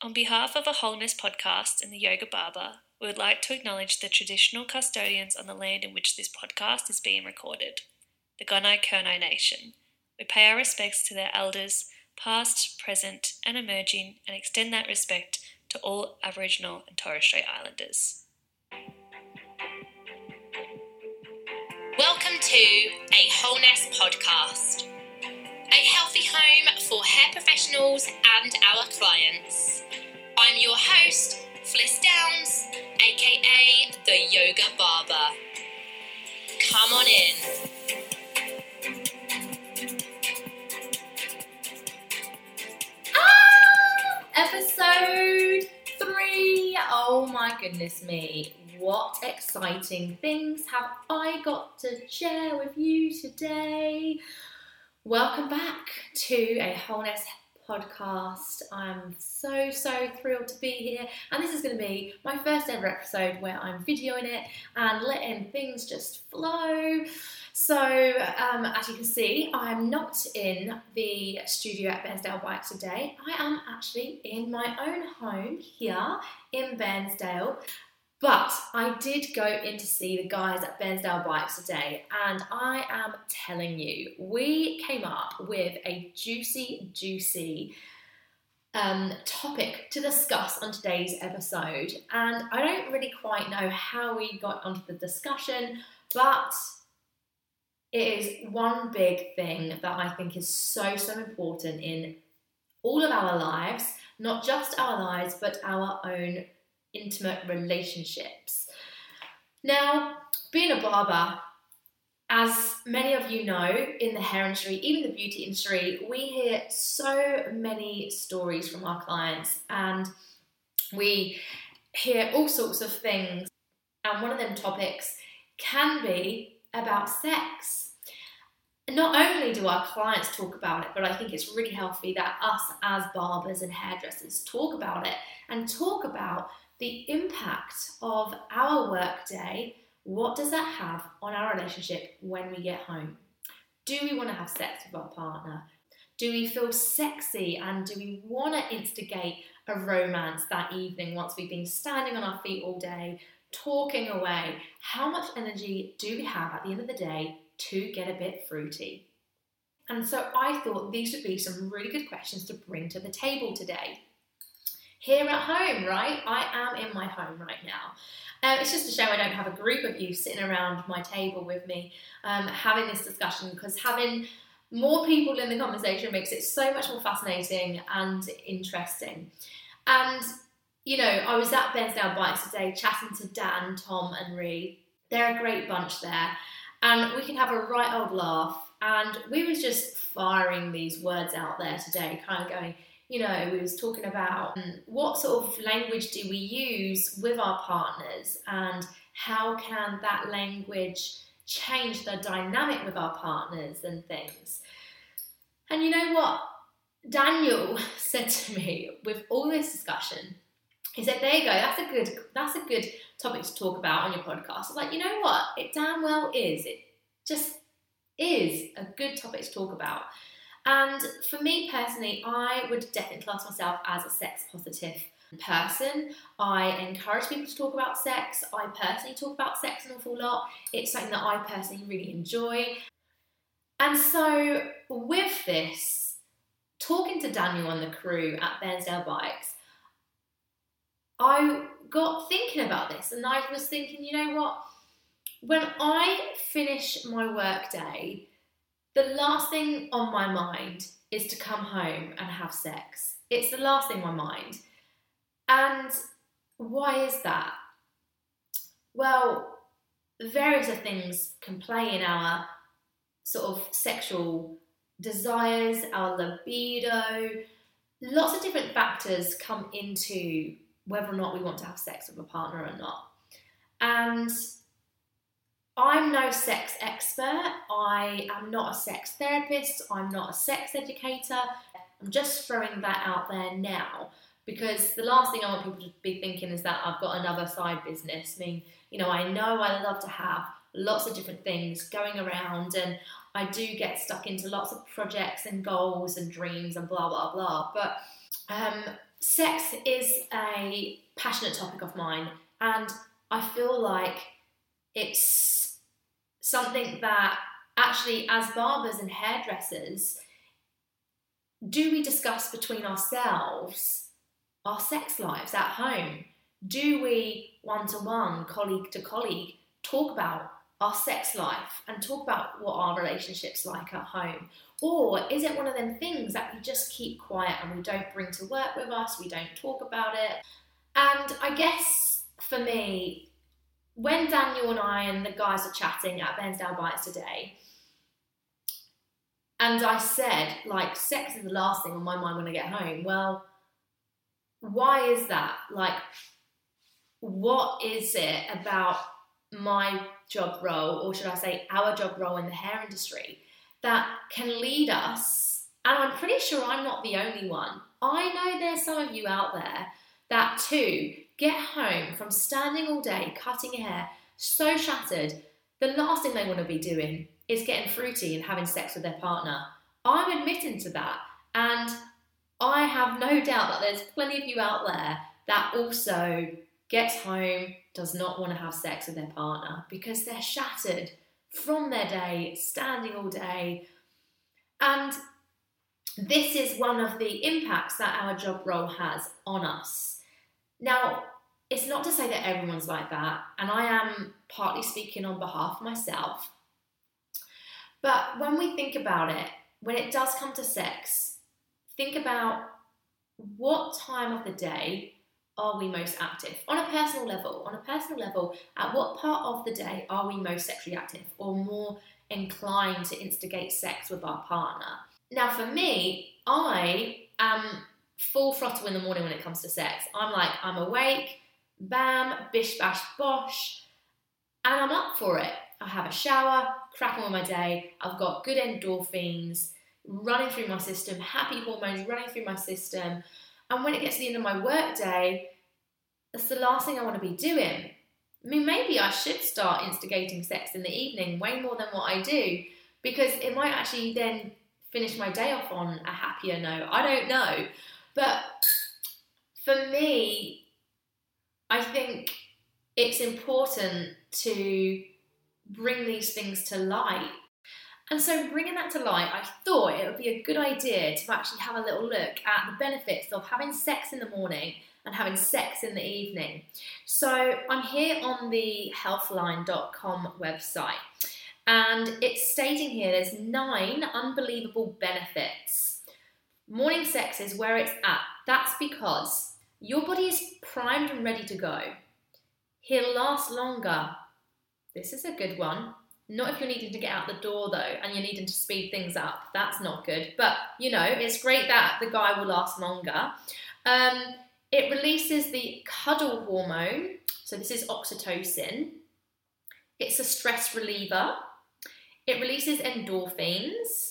On behalf of a Wholeness podcast and the Yoga Barber, we would like to acknowledge the traditional custodians on the land in which this podcast is being recorded, the Gunai Kurnai Nation. We pay our respects to their elders, past, present, and emerging, and extend that respect to all Aboriginal and Torres Strait Islanders. Welcome to a Wholeness podcast, a healthy home for hair professionals and our clients. I'm your host, Fliss Downs, aka the Yoga Barber. Come on in. Ah, episode three. Oh my goodness me. What exciting things have I got to share with you today? Welcome back to a Wholeness podcast. I'm so, so thrilled to be here, and this is going to be my first ever episode where I'm videoing it and letting things just flow. So, um, as you can see, I'm not in the studio at Bairnsdale Bikes today. I am actually in my own home here in Bairnsdale. But I did go in to see the guys at Bairnsdale Bikes today, and I am telling you, we came up with a juicy, juicy um, topic to discuss on today's episode. And I don't really quite know how we got onto the discussion, but it is one big thing that I think is so, so important in all of our lives, not just our lives, but our own intimate relationships. Now, being a barber, as many of you know, in the hair industry, even the beauty industry, we hear so many stories from our clients and we hear all sorts of things. And one of them topics can be about sex. Not only do our clients talk about it, but I think it's really healthy that us as barbers and hairdressers talk about it and talk about the impact of our workday. What does that have on our relationship when we get home? Do we want to have sex with our partner? Do we feel sexy and do we want to instigate a romance that evening once we've been standing on our feet all day, talking away? How much energy do we have at the end of the day to get a bit fruity? And so I thought these would be some really good questions to bring to the table today here at home, right? I am in my home right now. Um, it's just a shame I don't have a group of you sitting around my table with me um, having this discussion because having more people in the conversation makes it so much more fascinating and interesting. And, you know, I was at Bairnsdale Bikes today chatting to Dan, Tom, and Ree. They're a great bunch there. And we can have a right old laugh. And we was just firing these words out there today, kind of going, you know, we was talking about um, what sort of language do we use with our partners and how can that language change the dynamic with our partners and things. And you know what? Daniel said to me with all this discussion, he said, There you go, that's a good that's a good topic to talk about on your podcast. I was like, you know what? It damn well is. It just is a good topic to talk about. And for me personally, I would definitely class myself as a sex positive person. I encourage people to talk about sex. I personally talk about sex an awful lot. It's something that I personally really enjoy. And so, with this, talking to Daniel and the crew at Bairnsdale Bikes, I got thinking about this and I was thinking, you know what? When I finish my work day, the last thing on my mind is to come home and have sex. It's the last thing on my mind. And why is that? Well, various things can play in our sort of sexual desires, our libido. Lots of different factors come into whether or not we want to have sex with a partner or not. And I'm no sex expert. I am not a sex therapist. I'm not a sex educator. I'm just throwing that out there now because the last thing I want people to be thinking is that I've got another side business. I mean, you know, I know I love to have lots of different things going around and I do get stuck into lots of projects and goals and dreams and blah blah blah. But um, sex is a passionate topic of mine, and I feel like it's something that actually, as barbers and hairdressers, do we discuss between ourselves our sex lives at home? Do we one to one, colleague to colleague, talk about our sex life and talk about what our relationships like at home? Or is it one of them things that we just keep quiet and we don't bring to work with us, we don't talk about it? And I guess for me, when Daniel and I and the guys are chatting at Bairnsdale Bikes today, and I said, like, sex is the last thing on my mind when I get home. Well, why is that? Like, what is it about my job role, or should I say our job role in the hair industry, that can lead us? And I'm pretty sure I'm not the only one. I know there's some of you out there that too get home from standing all day cutting hair so shattered, the last thing they want to be doing is getting fruity and having sex with their partner. I'm admitting to that, and I have no doubt that there's plenty of you out there that also gets home, does not want to have sex with their partner because they're shattered from their day, standing all day. And this is one of the impacts that our job role has on us. Now, it's not to say that everyone's like that, and I am partly speaking on behalf of myself. But when we think about it, when it does come to sex, think about what time of the day are we most active? On a personal level, on a personal level, at what part of the day are we most sexually active or more inclined to instigate sex with our partner? Now, for me, I am full throttle in the morning when it comes to sex. I'm like, I'm awake, bam, bish bash bosh, and I'm up for it. I have a shower, crack on with my day. I've got good endorphins running through my system, happy hormones running through my system. And when it gets to the end of my work day, that's the last thing I want to be doing. I mean, maybe I should start instigating sex in the evening way more than what I do because it might actually then finish my day off on a happier note. I don't know. But for me, I think it's important to bring these things to light. And so, bringing that to light, I thought it would be a good idea to actually have a little look at the benefits of having sex in the morning and having sex in the evening. So, I'm here on the healthline.com website, and it's stating here there's nine unbelievable benefits. Morning sex is where it's at. That's because your body is primed and ready to go. He'll last longer this is a good one. Not if you're needing to get out the door though and you're needing to speed things up. That's not good. But you know, it's great that the guy will last longer. Um, it releases the cuddle hormone. So this is oxytocin. It's a stress reliever. It releases endorphins.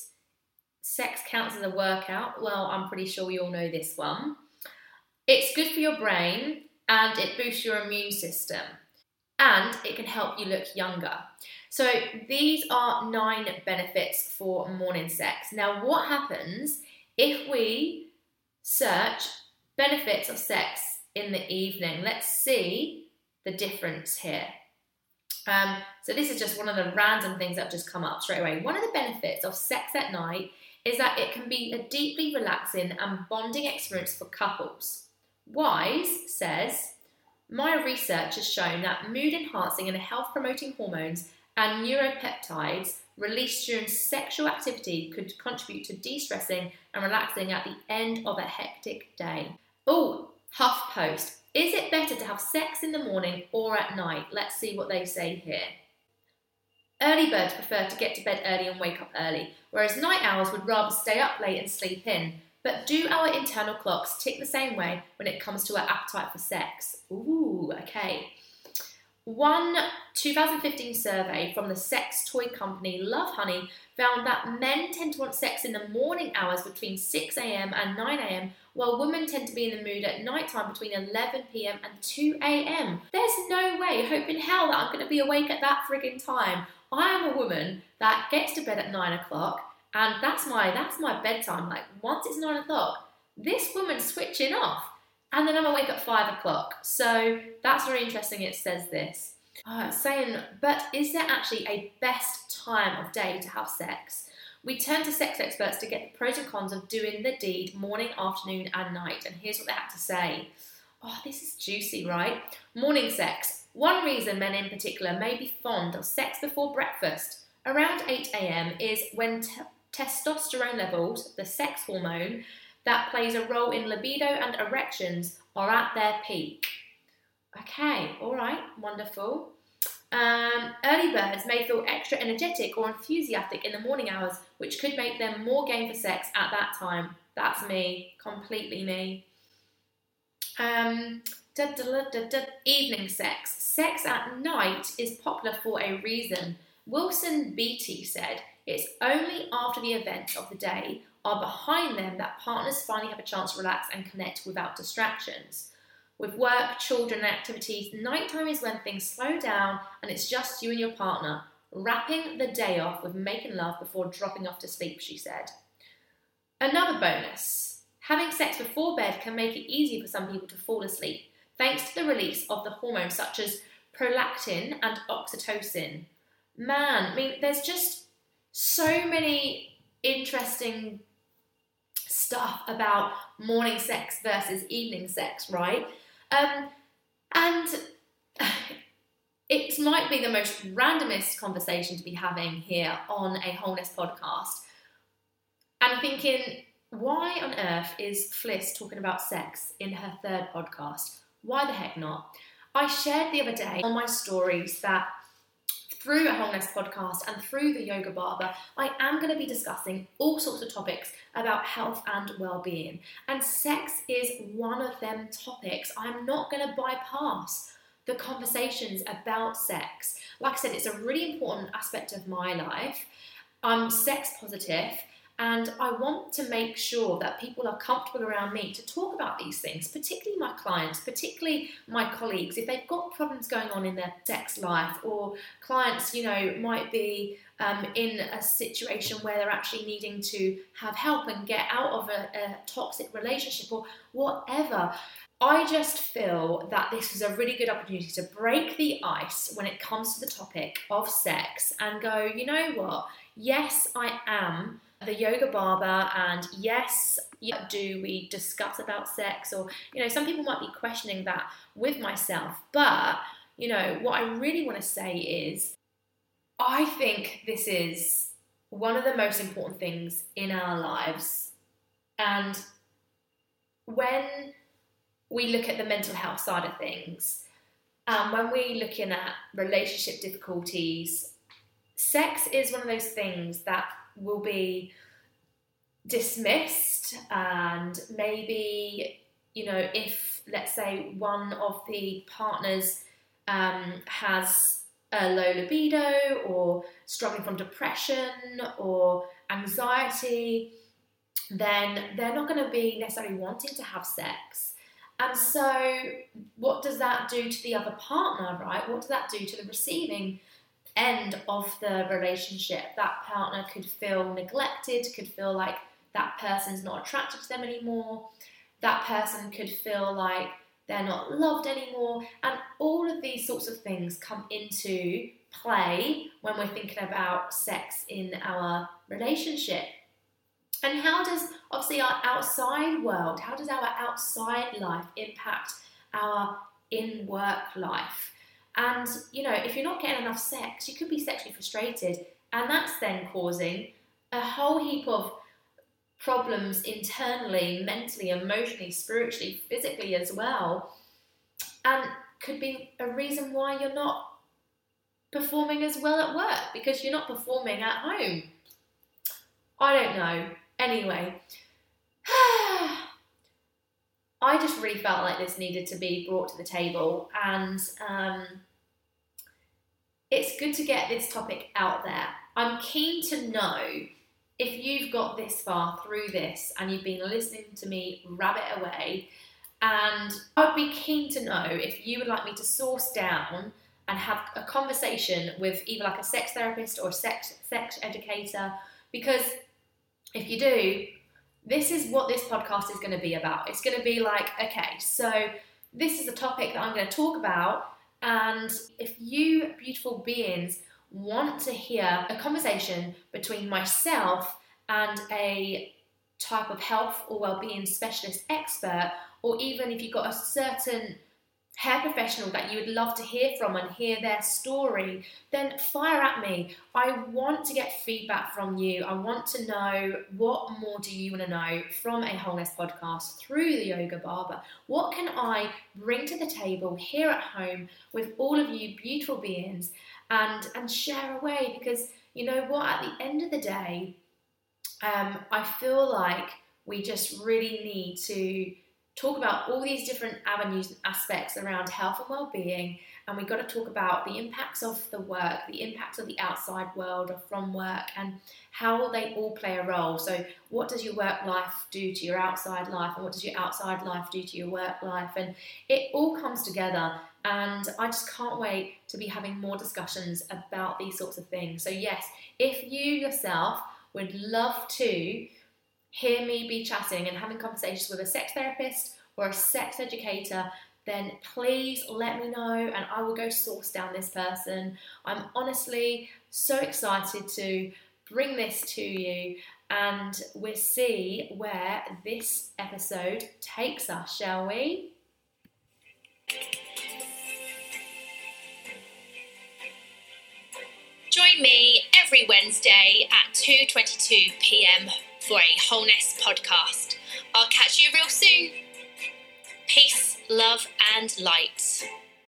Sex counts as a workout. Well, I'm pretty sure we all know this one. It's good for your brain and it boosts your immune system and it can help you look younger. So, these are nine benefits for morning sex. Now, what happens if we search benefits of sex in the evening? Let's see the difference here. Um, so, this is just one of the random things that have just come up straight away. One of the benefits of sex at night is that it can be a deeply relaxing and bonding experience for couples. Wise says, my research has shown that mood enhancing and health promoting hormones and neuropeptides released during sexual activity could contribute to de stressing and relaxing at the end of a hectic day. Oh, HuffPost. Is it better to have sex in the morning or at night? Let's see what they say here. Early birds prefer to get to bed early and wake up early, whereas night owls would rather stay up late and sleep in. But do our internal clocks tick the same way when it comes to our appetite for sex? Ooh, okay. One 2015 survey from the sex toy company Lovehoney found that men tend to want sex in the morning hours between 6am and 9am, while women tend to be in the mood at night time between 11pm and 2am. There's no way, hope in hell, that I'm going to be awake at that frigging time. I am a woman that gets to bed at 9 o'clock, and that's my that's my bedtime. Like once it's nine o'clock, this woman's switching off. And then I'm awake at five o'clock. So that's very interesting. It says this. Oh, saying, but is there actually a best time of day to have sex? We turn to sex experts to get the pros and cons of doing the deed morning, afternoon, and night. And here's what they had to say. Oh, this is juicy, right? Morning sex. One reason men in particular may be fond of sex before breakfast around 8 a.m. is when t- testosterone levels, the sex hormone that plays a role in libido and erections, are at their peak. Okay, all right, wonderful. Um, early birds may feel extra energetic or enthusiastic in the morning hours, which could make them more game for sex at that time. That's me, completely me. Um, da, da, da, evening sex. Sex at night is popular for a reason. Wilson-Beattie said, It's only after the events of the day are behind them that partners finally have a chance to relax and connect without distractions. With work, children, and activities, nighttime is when things slow down and it's just you and your partner, wrapping the day off with making love before dropping off to sleep, she said. Another bonus having sex before bed can make it easier for some people to fall asleep, thanks to the release of the hormones such as prolactin and oxytocin. Man, I mean, there's just so many interesting stuff about morning sex versus evening sex, right? Um, and it might be the most randomest conversation to be having here on a wholeness podcast. I'm thinking, why on earth is Fliss talking about sex in her third podcast? Why the heck not? I shared the other day on my stories that through a wholeness podcast and through the yoga barber, I am going to be discussing all sorts of topics about health and well-being. And sex is one of them topics. I'm not going to bypass the conversations about sex. Like I said, it's a really important aspect of my life. I'm sex positive and I want to make sure that people are comfortable around me to talk about these things, particularly my clients, particularly my colleagues. If they've got problems going on in their sex life, or clients, you know, might be um, in a situation where they're actually needing to have help and get out of a, a toxic relationship or whatever. I just feel that this is a really good opportunity to break the ice when it comes to the topic of sex and go, you know what? Yes, I am the yoga barber and yes do we discuss about sex? Or you know some people might be questioning that with myself but you know what i really want to say is i think this is one of the most important things in our lives. And when we look at the mental health side of things um, when we're looking at relationship difficulties sex is one of those things that will be dismissed and maybe you know if let's say one of the partners um, has a low libido or struggling from depression or anxiety then they're not going to be necessarily wanting to have sex. And so what does that do to the other partner right? What does that do to the receiving end of the relationship, that partner could feel neglected, could feel like that person's not attracted to them anymore, that person could feel like they're not loved anymore, and all of these sorts of things come into play when we're thinking about sex in our relationship. And how does obviously our outside world, how does our outside life impact our in work life? And, you know, if you're not getting enough sex, you could be sexually frustrated. And that's then causing a whole heap of problems internally, mentally, emotionally, spiritually, physically as well. And could be a reason why you're not performing as well at work because you're not performing at home. I don't know. Anyway, I just really felt like this needed to be brought to the table, and um, it's good to get this topic out there. I'm keen to know if you've got this far through this and you've been listening to me rabbit away, and I'd be keen to know if you would like me to source down and have a conversation with either like a sex therapist or a sex sex educator because if you do this is what this podcast is going to be about. It's going to be like, okay, so this is a topic that I'm going to talk about. And if you, beautiful beings, want to hear a conversation between myself and a type of health or well-being specialist expert or even if you've got a certain hair professional that you would love to hear from and hear their story, then fire at me. I want to get feedback from you. I want to know what more do you want to know from a wholeness podcast through the Yoga Barber? What can I bring to the table here at home with all of you beautiful beings and and share away because you know what at the end of the day um, I feel like we just really need to talk about all these different avenues and aspects around health and well-being and we've got to talk about the impacts of the work the impacts of the outside world or from work and how they all play a role? So what does your work life do to your outside life and what does your outside life do to your work life? And it all comes together and I just can't wait to be having more discussions about these sorts of things. So yes if you yourself would love to hear me be chatting and having conversations with a sex therapist or a sex educator, then please let me know and I will go source down this person. I'm honestly so excited to bring this to you and we'll see where this episode takes us, shall we? Join me every Wednesday at 2:22 p.m for a Wholeness podcast. I'll catch you real soon. Peace, love, and light.